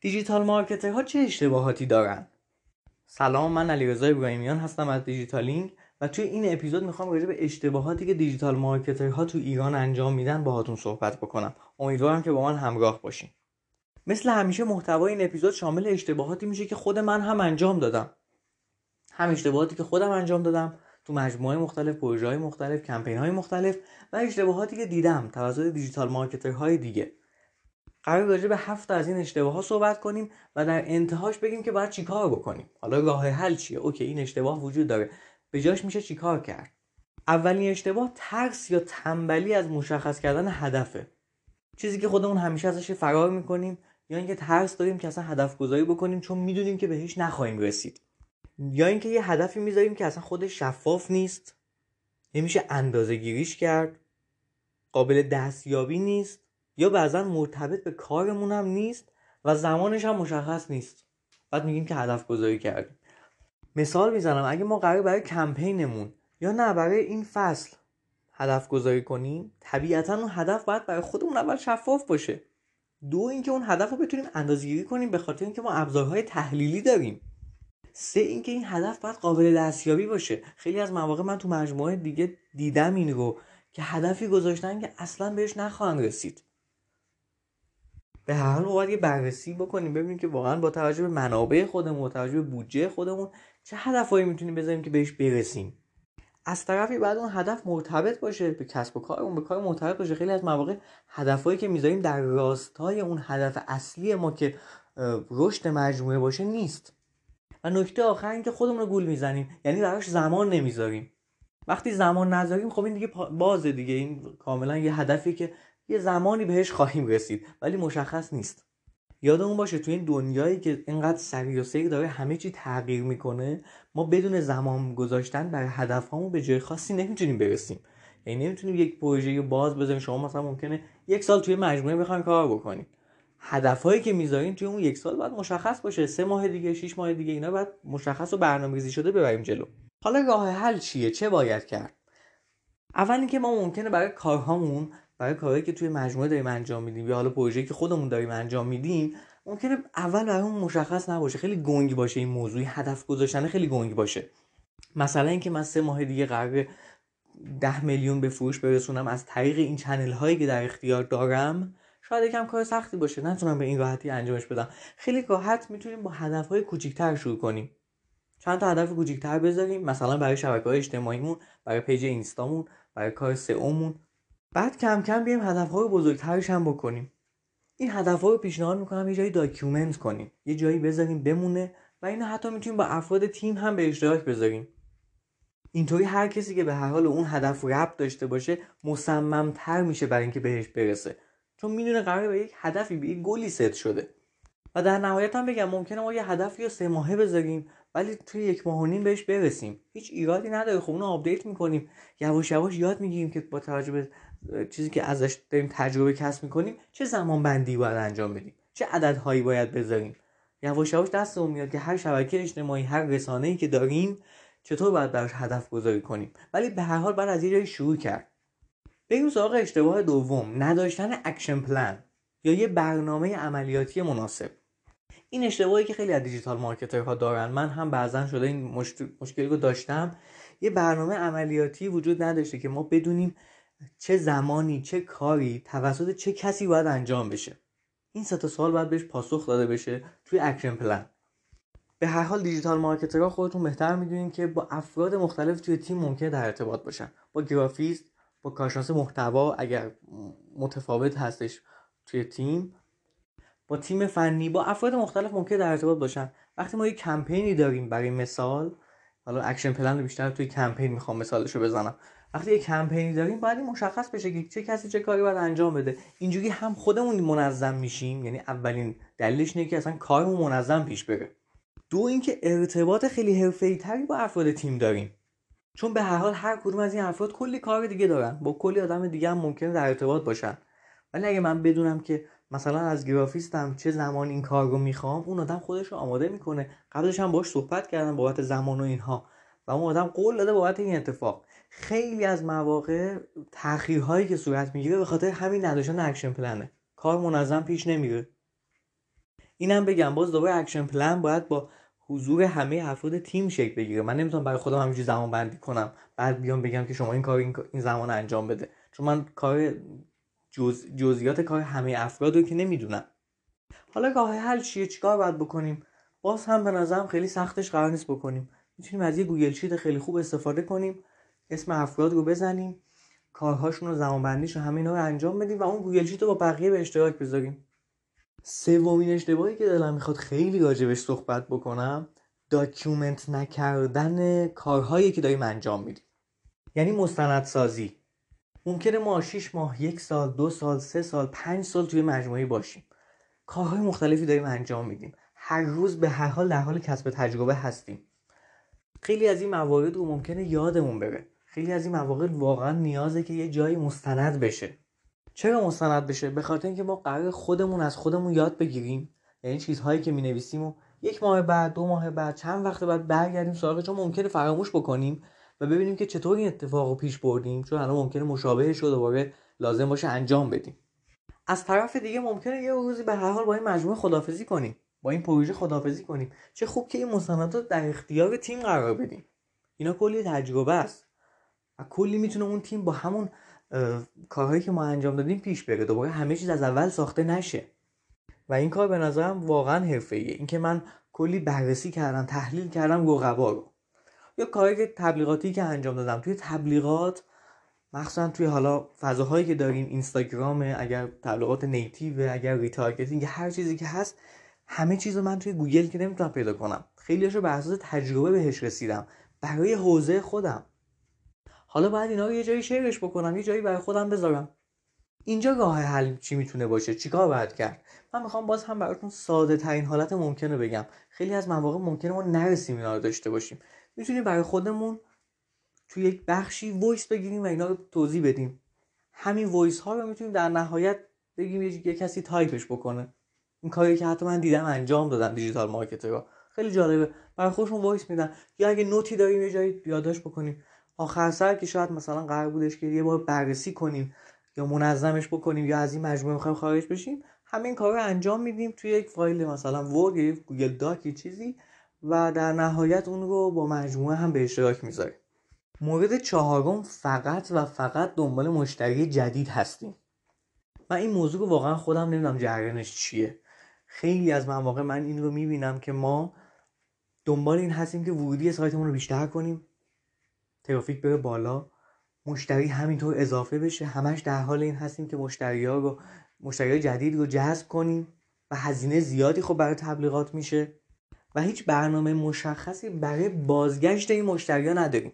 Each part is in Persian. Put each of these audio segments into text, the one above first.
digital marketer ها چه اشتباهاتی دارن؟ سلام من علیرضا ابراهیمیان هستم از دیجیتالینگ و توی این اپیزود می‌خوام راجع به اشتباهاتی که digital marketer ها تو ایران انجام میدن باهاتون صحبت بکنم. امیدوارم که با من همراه باشین. مثل همیشه محتوای این اپیزود شامل اشتباهاتی میشه که خود من هم انجام دادم. هم اشتباهاتی که خودم انجام دادم تو مجموعه مختلف پروژه های مختلف کمپین های مختلف و اشتباهاتی که دیدم توسط digital marketer های دیگه. قرار راجع به هفت از این اشتباه ها صحبت کنیم و در انتهاش بگیم که باید چیکار بکنیم. حالا راه حل چیه؟ اوکی این اشتباه وجود داره. به جاش میشه چیکار کرد؟ اولین اشتباه ترس یا تنبلی از مشخص کردن هدفه. چیزی که خودمون همیشه ازش فرار می‌کنیم یا اینکه ترس داریم که اصلا هدف گذاری بکنیم چون می‌دونیم که بهش نخواهیم رسید. یا اینکه یه هدفی می‌ذاریم که اصلا خودش شفاف نیست. نمیشه اندازه گیریش کرد. قابل دستیابی نیست. یا بعضا مرتبط به کارمون هم نیست و زمانش هم مشخص نیست. بعد میگیم که هدف گذاری کردیم. مثال می‌زنم. اگه ما قرار برای کمپینمون یا نه برای این فصل هدف گذاری کنیم طبیعتا اون هدف باید برای خودمون اول شفاف باشه. دو اینکه اون هدف رو بتونیم اندازه‌گیری کنیم به خاطر اینکه ما ابزارهای تحلیلی داریم. سه اینکه این هدف باید قابل دستیابی باشه. خیلی از مواقع من تو مجموعه دیگه دیدم این رو که هدفی گذاشتن که اصلا بهش نخواهند رسید. به هر حال باید یه بررسی بکنیم ببینیم که واقعا با توجه به منابع خودمون با توجه به بودجه خودمون چه هدفهایی می‌تونیم بذاریم که بهش برسیم. از طرفی بعد اون هدف مرتبط باشه به کسب و کارمون به کار مرتبط باشه. خیلی از مواقع هدفهایی که می‌ذاریم در راستای اون هدف اصلی ما که رشد مجموعه باشه نیست. و نکته آخر اینکه خودمون رو گول می‌زنیم یعنی براش زمان نمی‌ذاریم. وقتی زمان نذاریم خب این دیگه بازه دیگه. این کاملا یه هدفی که یه زمانی بهش خواهیم رسید ولی مشخص نیست. یادمون باشه توی این دنیایی که اینقدر سریع و سیر داره همه چی تغییر می‌کنه ما بدون زمان گذاشتن برای هدفهامون به جای خاصی نمی‌تونیم برسیم. یعنی نمی‌تونیم یک پروژه باز بذاریم. شما مثلا ممکنه یک سال توی مجموعه بخوایم کار بکنیم هدفهایی که می‌ذاریم توی اون یک سال باید مشخص باشه. سه ماه دیگه شش ماه دیگه اینا باید مشخص و برنامه‌ریزی شده ببریم جلو. حالا راه حل چیه؟ چه باید کرد؟ اول اینکه ما ممکنه برای کارهامون برای کارهایی که توی مجموعه داریم انجام میدیم یا حالا پروژه‌ای که خودمون داریم انجام میدیم ممکنه اول برای مشخص نباشه. خیلی گنگ باشه این موضوع هدف گذاشتن خیلی گنگ باشه. مثلا اینکه من سه ماه دیگه قرار ده میلیون به فروش برسونم از طریق این چنل هایی که در اختیار دارم شاید یکم کار سختی باشه. نتونم به این راحتی انجامش بدم. خیلی راحت می‌تونیم با هدف های کوچیکتر شروع کنیم. چند تا هدف کوچیکتر بذاریم. مثلا برای شبکه های اجتماعیمون برای page اینستامون برای کار سئومون. بعد کم کم بیایم هدف های بزرگترش هم بکنیم. این هدف ها رو پیشنهاد می‌کنم یه جایی document کنیم. یه جایی بذاریم بمونه و اینو حتی می‌تونیم با افراد تیم هم به اشتراک بذاریم. اینطوری هر کسی که به هر حال اون هدف ربط داشته باشه مصممتر میشه برای اینکه بهش برسه. چون می‌دونه قرار به یک هدفی به یک goal ی set شده. و در نهایت هم بگم ممکنه ما یه هدفی رو سه ماهه بذاریم ولی توی یک ماه و نیم بهش برسیم. هیچ ایرادی نداره. خب اونو update می‌کنیم. یواش یواش یاد می‌گیریم که با توجه به چیزی که ازش داریم تجربه کسب می‌کنیم چه زمان بندی باید انجام بدیم؟ چه عددهایی باید بذاریم؟ یواش یواش دستمون میاد که هر شبکه اجتماعی هر رسانه‌ای که داریم چطور باید براش هدف گذاری کنیم؟ ولی به هر حال باید از یه جایی شروع کرد. بریم سراغ اشتباه دوم نداشتن action plan یا یه برنامه عملیاتی مناسب. این اشتباهی که خیلی از digital marketer ها دارن من هم بعضا شده این مشکلی رو داشتم یه برنامه عملیاتی وجود نداشته که ما بدونیم چه زمانی چه کاری توسط چه کسی باید انجام بشه؟ این سه تا سوال باید بهش پاسخ داده بشه توی action plan. به هر حال digital marketer ها خودتون بهتر می‌دونین که با افراد مختلف توی تیم ممکنه در ارتباط باشن. با گرافیست با کارشناس محتوا اگر متفاوت هستش توی تیم با تیم فنی با افراد مختلف ممکنه در ارتباط باشن. وقتی ما یه کمپینی داریم برای مثال حالا action plan رو بیشتر توی کمپین می‌خوام مثالش رو بزنم. وقتی یه کمپینی داریم باید مشخص بشه که چه کسی چه کاری باید انجام بده. اینجوری هم خودمون منظم میشیم یعنی اولین دلیلش اینه که اصلا کارمون منظم پیش بره. دو اینکه ارتباط خیلی حرفه‌ای تری با افراد تیم داریم. چون به هر حال هر کدوم از این افراد کلی کار دیگه دارن. با کلی آدم دیگه هم ممکنه در ارتباط باشن. ولی اگه من بدونم که مثلا از گرافیستم چه زمان این کار رو می‌خوام اون آدم خودش رو آماده می‌کنه. قبلش هم باش صحبت کردم بابت زمان و اینها. و اون آدم قول داده بابت این اتفاق. خیلی از مواقع تاخیرهایی که صورت می‌گیره به خاطر همین نداشتن action plan ه کار منظم پیش نمیره. اینم بگم باز دوباره action plan باید با حضور همه افراد تیم شکل بگیره. من نمی‌تونم برای خودم همینجوری زمان بندی کنم بعد بیام بگم که شما این کار این, زمان انجام بده. چون من کار جز... جزئیات کار همه افراد رو که نمی‌دونم. حالا راه حل چیه چیکار باید بکنیم؟ باز هم به نظرم خیلی سختش قرار نیست بکنیم. می‌تونیم از یه Google Sheet خیلی خوب استفاده کنیم. اسم افراد رو بزنیم کارهاشون رو زمان بندیش و همه رو انجام بدیم و اون Google Sheet رو با بقیه به اشتراک بذاریم. سومین اشتباهی که دلم می‌خواد خیلی راجبش صحبت بکنم document نکردن کارهایی که داریم انجام میدیم. یعنی مستندسازی. ممکنه ما 6 ماه یک سال دو سال سه سال پنج سال توی مجموعه باشیم. کارهای مختلفی داریم انجام میدیم. هر روز به هر حال در حال کسب تجربه هستیم. خیلی از این موارد رو ممکنه یادمون بره. خیلی از این مواقع واقعا نیازه که یه جایی مستند بشه. چرا مستند بشه؟ به خاطر اینکه ما قرار خودمون از خودمون یاد بگیریم. یعنی چیزهایی که می و یک ماه بعد دو ماه بعد چند وقت بعد برگردیم سراغ چون ممکنه فراموش بکنیم و ببینیم که چطور این اتفاق رو پیش بردیم. چون الان ممکنه مشابه شده دوباره لازم باشه انجام بدیم. از طرف دیگه ممکنه یه روزی به هر حال با این مجموعه خدافزی کنیم. با این پروژه خدافزی کنیم. چه خوب که این مستندات در اختیار تیم قرار بدیم. اینا کلی تجربه است. و کلی می‌تونه اون تیم با همون کارهایی که ما انجام دادیم پیش بره. دوباره همه چیز از اول ساخته نشه. و این کار به نظرم واقعا حرفه‌ایه. اینکه من کلی بررسی کردم تحلیل کردم رقبا رو. یا کاری تبلیغاتی که انجام دادم. توی تبلیغات مخصوصا توی حالا فضاهایی که داریم اینستاگرام اگر تبلیغات native اگر retargeting هر چیزی که هست همه چیز رو من توی گوگل که نمی‌تونم پیدا کنم. خیلیش رو بر اساس تجربه بهش رسیدم. برای حوزه خودم. حالا باید اینا رو یه جایی شیرش بکنم یه جایی برای خودم بذارم. اینجا راه حل چی می‌تونه باشه؟ چیکار باید کرد؟ من می‌خوام باز هم براتون ساده ترین حالت ممکنه بگم. خیلی از مواقع ممکنه ما نرسیم اینا رو داشته باشیم. می‌تونیم برای خودمون توی یک بخشی voice بگیریم و اینا رو توضیح بدیم. همین voice ها رو می‌تونیم در نهایت بگیم یه کسی تایپش بکنه. این کاری که حتی من دیدم انجام دادم digital marketer خیلی جالبه. برای خودشون voice میدن. یا اگه note ی داریم یه جایی یادداشت بکنیم. آخر سر که شاید مثلا قرار بودش که یه بار بررسی کنیم یا منظمش بکنیم یا از این مجموعه می‌خوایم خارج بشیم همین کار رو انجام میدیم توی یک فایل مثلا Word Google Doc چیزی و در نهایت اون رو با مجموعه هم به اشتراک می‌ذاریم. مورد چهارم فقط و فقط دنبال مشتری جدید هستیم. من این موضوع رو واقعا خودم نمی‌دونم جریانش چیه. خیلی از مواقع من این رو می‌بینم که ما دنبال این هستیم که ورودی سایتمون رو بیشتر کنیم. ترافیک بره بالا. مشتری همینطور اضافه بشه. همش در حال این هستیم که مشتری ها رو مشتری جدید رو جذب کنیم و هزینه زیادی خب برای تبلیغات میشه. و هیچ برنامه مشخصی برای بازگشت این مشتری ها نداریم.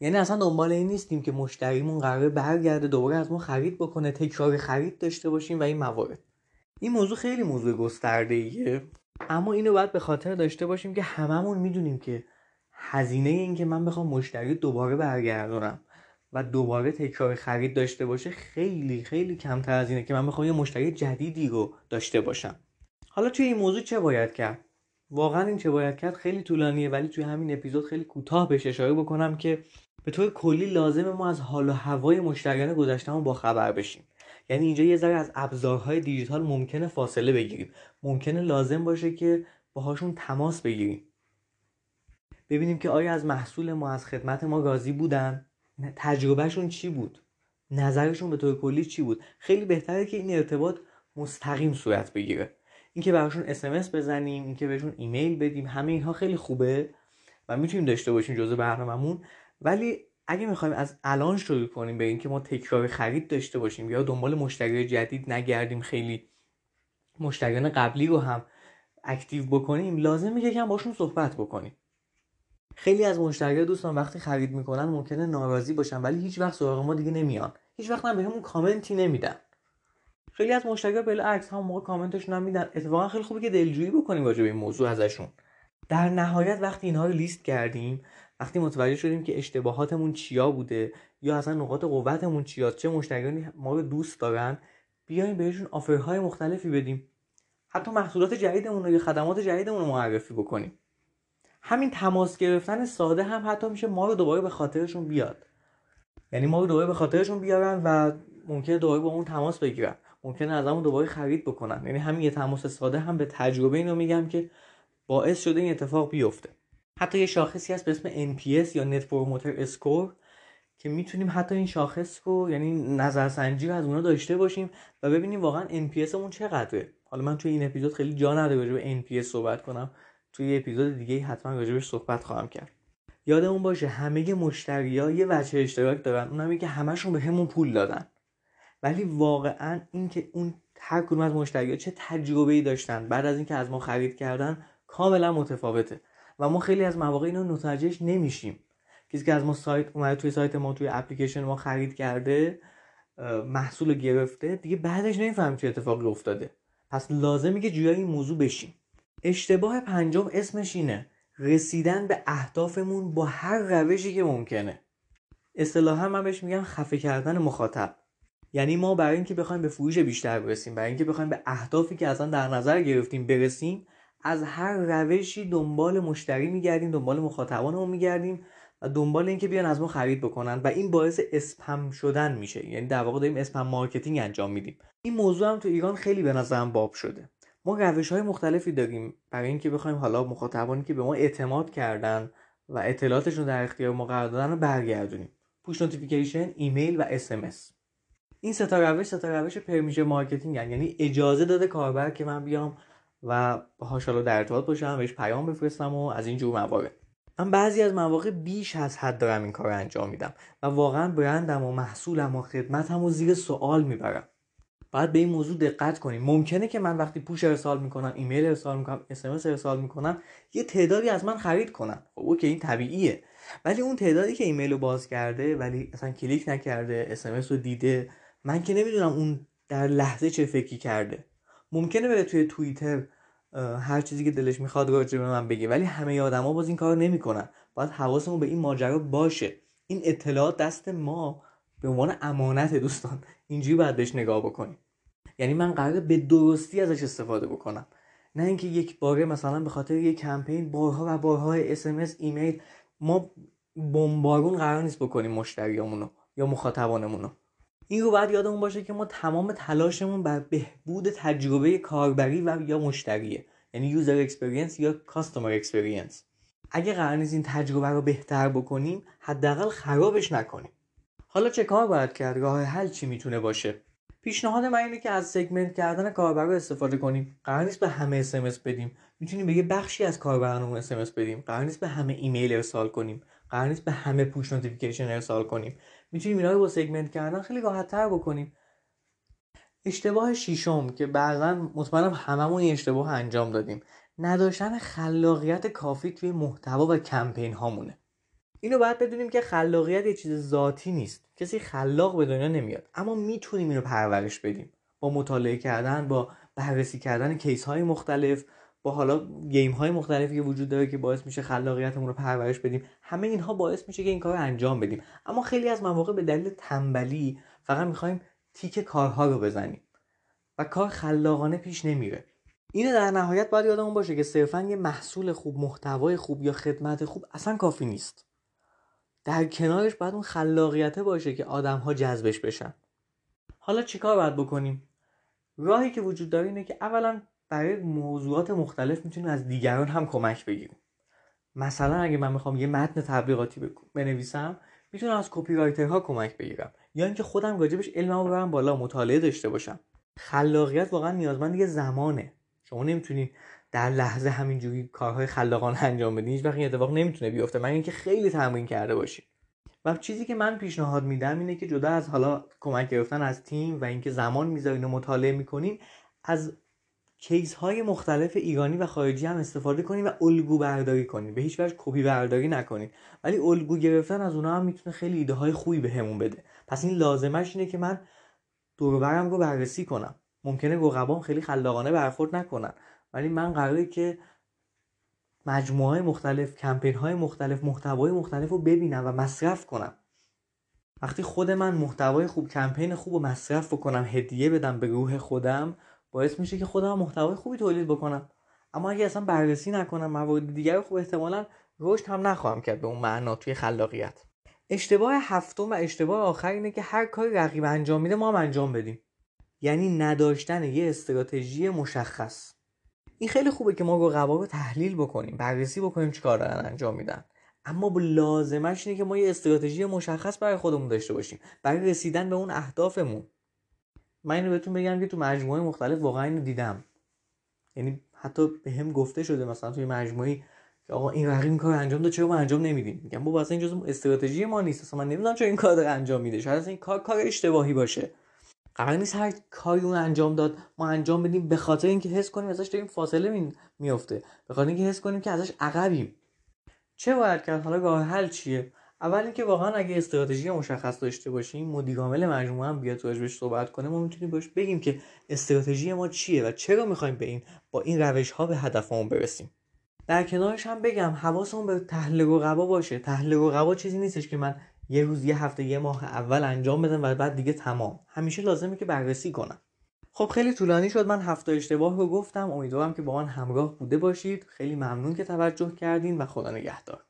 یعنی اصلا دنبال این نیستیم که مشتریمون قرار برگرده دوباره از ما خرید بکنه تکرار خرید داشته باشیم و این موارد. این موضوع خیلی موضوع گسترده ایه اما اینو باید به خاطر داشته باشیم که هممون می‌دونیم که هزینه این که من بخوام مشتری دوباره برگردونم و دوباره تکرار خرید داشته باشه خیلی خیلی کمتر از اینه که من بخوام یه مشتری جدیدی رو داشته باشم. حالا توی این موضوع چه باید کرد؟ واقعا این چه باید کرد خیلی طولانیه ولی توی همین اپیزود خیلی کوتاه بهش اشاره بکنم که به طور کلی لازمه ما از حال و هوای مشتریان گذشتهمون با خبر بشیم. یعنی اینجا یه ذره از ابزارهای دیجیتال ممکنه فاصله بگیریم. ممکنه لازم باشه که باهاشون تماس بگیریم. ببینیم که آیا از محصول ما از خدمت ما راضی بودن؟ تجربهشون چی بود؟ نظرشون به طور کلی چی بود؟ خیلی بهتره که این ارتباط مستقیم صورت بگیره. اینکه براشون اسمس بزنیم اینکه بهشون ایمیل بدیم همه اینها خیلی خوبه و می‌تونیم داشته باشیم جزء برنامهمون. ولی اگه می‌خوایم از الان شروع کنیم به اینکه ما تکرار خرید داشته باشیم یا دنبال مشتری جدید نگردیم خیلی مشتریان قبلی رو هم اکتیو بکنیم لازمه که یکم باشون صحبت بکنیم. خیلی از مشتریان دوستان وقتی خرید می‌کنن ممکنه ناراضی باشن ولی هیچ وقت سراغ ما دیگه نمیان. هیچ وقت هم بهمون کامنتی نمیدن. خیلی از مشتریان بالعکس هم موقع کامنتش نمیدن اتفاقا خیلی خوبه که دلجویی بکنیم راجع به این موضوع ازشون. در نهایت وقتی اینها رو لیست کردیم وقتی متوجه شدیم که اشتباهاتمون چیا بوده یا اصلا نقاط قوتمون چیا چه مشتریانی ما رو دوست دارن بیایم بهشون آفرهای مختلفی بدیم. حتی محصولات جدیدمون رو یا خدمات جدیدمون رو معرفی بکنیم. همین تماس گرفتن ساده هم حتی میشه ما رو دوباره به خاطرشون بیاد. یعنی ما رو دوباره به خاطرشون بیارن و ممکنه دوباره با اون تماس بگیرن. ممکنه ازمون دوباره خرید بکنن. یعنی همین یه تماس ساده هم به تجربه اینو میگم که باعث شده این اتفاق بیفته. حتی یه شاخصی هست به اسم NPS یا Net Promoter Score که می‌تونیم حتی این شاخص رو یعنی نظرسنجی رو از اونا داشته باشیم و ببینیم واقعا NPS مون چقدره. حالا من توی این اپیزود خیلی جا نداره به NPS صحبت کنم. توی اپیزود دیگه حتما راجبش صحبت خواهم کرد. یادمون باشه همه مشتریا یه وجه اشتراک دارن. اونم که همشون به همون پول دادن. ولی واقعا اینکه اون هر کدوم از مشتریا چه تجربه ای داشتن بعد از اینکه از ما خرید کردن کاملا متفاوته. و ما خیلی از مواقع اینو متوجهش نمیشیم. کسی که از ما سایت اومده توی سایت ما توی اپلیکیشن ما خرید کرده محصول گرفته دیگه بعدش نمیفهم چه اتفاقی افتاده. پس لازمه که جویای این موضوع بشیم. اشتباه پنجم اسمش اینه. رسیدن به اهدافمون با هر روشی که ممکنه. اصطلاحا من بهش میگم خفه کردن مخاطب. یعنی ما برای اینکه بخوایم به فروش بیشتر برسیم برای اینکه بخوایم به اهدافی که اصلا در نظر گرفتیم برسیم از هر روشی دنبال مشتری میگردیم دنبال مخاطبانمون میگردیم و دنبال اینکه بیان از ما خرید بکنن و این باعث اسپم شدن میشه. یعنی در واقع داریم spam marketing انجام میدیم. این موضوع هم تو ایران خیلی به نظرم باب شده. ما روش های مختلفی داریم. برای اینکه بخوایم حالا مخاطبانی که به ما اعتماد کردن و اطلاعاتشون در اختیار ما قرار دادن رو برگردونیم. push notification ایمیل و اس این سه تا روش سه تا روش permission marketing هستن. یعنی اجازه داده کاربر که من بیام و باهاش حالا در ارتباط باشم بهش پیام بفرستم و از این جور موارد من بعضی از مواقع بیش از حد دارم این کار انجام میدم و واقعا برندم و محصولم و خدمتم و زیر سوال می‌برم. باید به این موضوع دقت کنیم. ممکنه که من وقتی push ارسال می‌کنم ایمیل ارسال می‌کنم اسمس ارسال می‌کنم یه تعدادی از من خرید کنن خب okay این طبیعیه. ولی اون تعدادی که ایمیل رو باز کرده ولی اصلا کلیک نکرده اسمس رو دیده من که نمی‌دونم اون در لحظه چه فکری کرده. ممکنه بره توی توییتر هر چیزی که دلش می‌خواد راجع به من بگه ولی همه آدما باز این کار نمی‌کنن. باید حواسمون به این ماجرا باشه. این اطلاعات دست ما به عنوان امانت دوستان. اینجوری باید بهش نگاه بکنیم. یعنی من قراره به درستی ازش استفاده بکنم. نه اینکه یک باره مثلا به خاطر یک کمپین بارها و بارها اس ایمیل ما بمبارون قرار نیست بکنیم مشتریامونو یا مخاطبانمونو. این رو باید یادمون باشه که ما تمام تلاشمون بر بهبود تجربه کاربری و یا مشتریه. یعنی user experience یا customer experience اگه قرار نیست این تجربه رو بهتر بکنیم حداقل خرابش نکنیم. حالا چه کار باید کرد؟ راه حل چی می‌تونه باشه؟ پیشنهاد من اینه که از segment کردن کاربر رو استفاده کنیم. قرار نیست به همه اسمس بدیم. می‌تونیم به یه بخشی از کاربرانمون اسمس بدیم. قرار نیست به همه ایمیل ارسال کنیم. قرار نیست به همه push notification ارسال کنیم. می‌تونیم اینا رو با segment کردن خیلی راحت تر بکنیم. اشتباه شیشم که بعضا مطمئنم هممون این اشتباه انجام دادیم. نداشتن خلاقیت کافی توی محتوا و کمپین هامونه اینو باید بدونیم که خلاقیت یه چیز ذاتی نیست. کسی خلاق به دنیا نمیاد. اما می‌تونیم اینو پرورش بدیم. با مطالعه کردن با بررسی کردن case های مختلف با حالا گیم های مختلفی که وجود داره که باعث میشه خلاقیتمون رو پرورش بدیم. همه اینها باعث میشه که این کار رو انجام بدیم. اما خیلی از مواقع به دلیل تنبلی فقط می‌خوایم تیک کارها رو بزنیم. و کار خلاقانه پیش نمیره. اینو در نهایت باید یادمون باشه که صرفا یه محصول خوب محتوای خوب یا خدمت خوب اصلا کافی نیست. در کنارش باید اون خلاقیته باشه که آدم ها جذبش بشن. حالا چیکار باید بکنیم؟ راهی که وجود داره اینه که اولا برای موضوعات مختلف می‌تونیم از دیگران هم کمک بگیریم. مثلا اگه من می‌خوام یه متن تبلیغاتی بنویسم می‌تونم از کپی ها کمک بگیرم. یا اینکه خودم راجبش علممو ببرم بالا مطالعه داشته باشم. خلاقیت واقعا نیازمند یه زمانه. شما نمی‌تونید در لحظه همینجوری کارهای خلاقانه انجام بدین هیچ وقت این اتفاق نمی‌تونه بیفته. من اینکه خیلی تمرین کرده باشید و چیزی که من پیشنهاد میدم اینه که جدا از حالا کمک گرفتن از تیم و اینکه زمان می‌ذارین و مطالعه می‌کنین از کیس های مختلف ایرانی و خارجی هم استفاده کنید و الگو برداری کنید به هیچ وجه کپی برداری نکنید ولی الگو گرفتن از اونها هم می‌تونه خیلی ایده های خوبی بهمون به بده. پس این لازمش اینه که من دوربرم رو بررسی کنم. ممکنه رقبام خیلی خلاقانه برخورد نکنن. ولی من قراره که مجموعه های مختلف کمپین های مختلف محتوای مختلف رو ببینم و مصرف کنم. وقتی خود من محتوای خوب کمپین خوب و مصرف بکنم هدیه بدم به روح خودم باعث میشه که خودم محتوای خوبی تولید بکنم. اما اگه اصلا بررسی نکنم موارد دیگر خوب احتمالا رشد هم نخواهم کرد به اون معنا توی خلاقیت. اشتباه هفتم و اشتباه آخر اینه که هر کاری رقیب انجام میده ما هم انجام بدیم. یعنی نداشتن یه استراتژی مشخص. این خیلی خوبه که ما رقبا رو تحلیل بکنیم بررسی بکنیم چیکار دارن انجام میدن. اما لازمش اینه که ما یه استراتژی مشخص برای خودمون داشته باشیم برای رسیدن به اون اهدافمون. من اینو بهتون بگم که تو مجموعه مختلف واقعا اینو دیدم. یعنی حتی به هم گفته شده مثلا توی مجموعی که آقا این رقیب کار انجام داد چرا ما انجام نمیدیم؟ میگم بابا اصلا این جزء استراتژی ما نیست. اصلا من نمی‌دونم چرا این کار داره انجام میده. شاید این کار کار اشتباهی باشه. قرار نیست هر کاری اون انجام داد ما انجام بدیم به خاطر اینکه حس کنیم ازش داریم فاصله میفته به خاطر اینکه حس کنیم که ازش عقبیم. چه باید کرد؟ حالا راه حل چیه؟ اول اینکه واقعا اگه استراتژی مشخص داشته باشیم مدیر عامل مجموعه هم بیاد راجبش صحبت کنه ما می‌تونیم باش بگیم که استراتژی ما چیه و چرا می‌خوایم به این با این روش ها به هدفمون برسیم. در کنارش هم بگم حواسمون به تحلیل رقبا باشه. تحلیل رقبا چیزی نیستش که من یه روز یه هفته یه ماه اول انجام بدم و بعد دیگه تمام. همیشه لازمه که بررسی کنم. خب خیلی طولانی شد. من هفته اشتباه رو گفتم. امیدوارم که با من همراه بوده باشید. خیلی ممنون که توجه کردین و خدا نگهدار.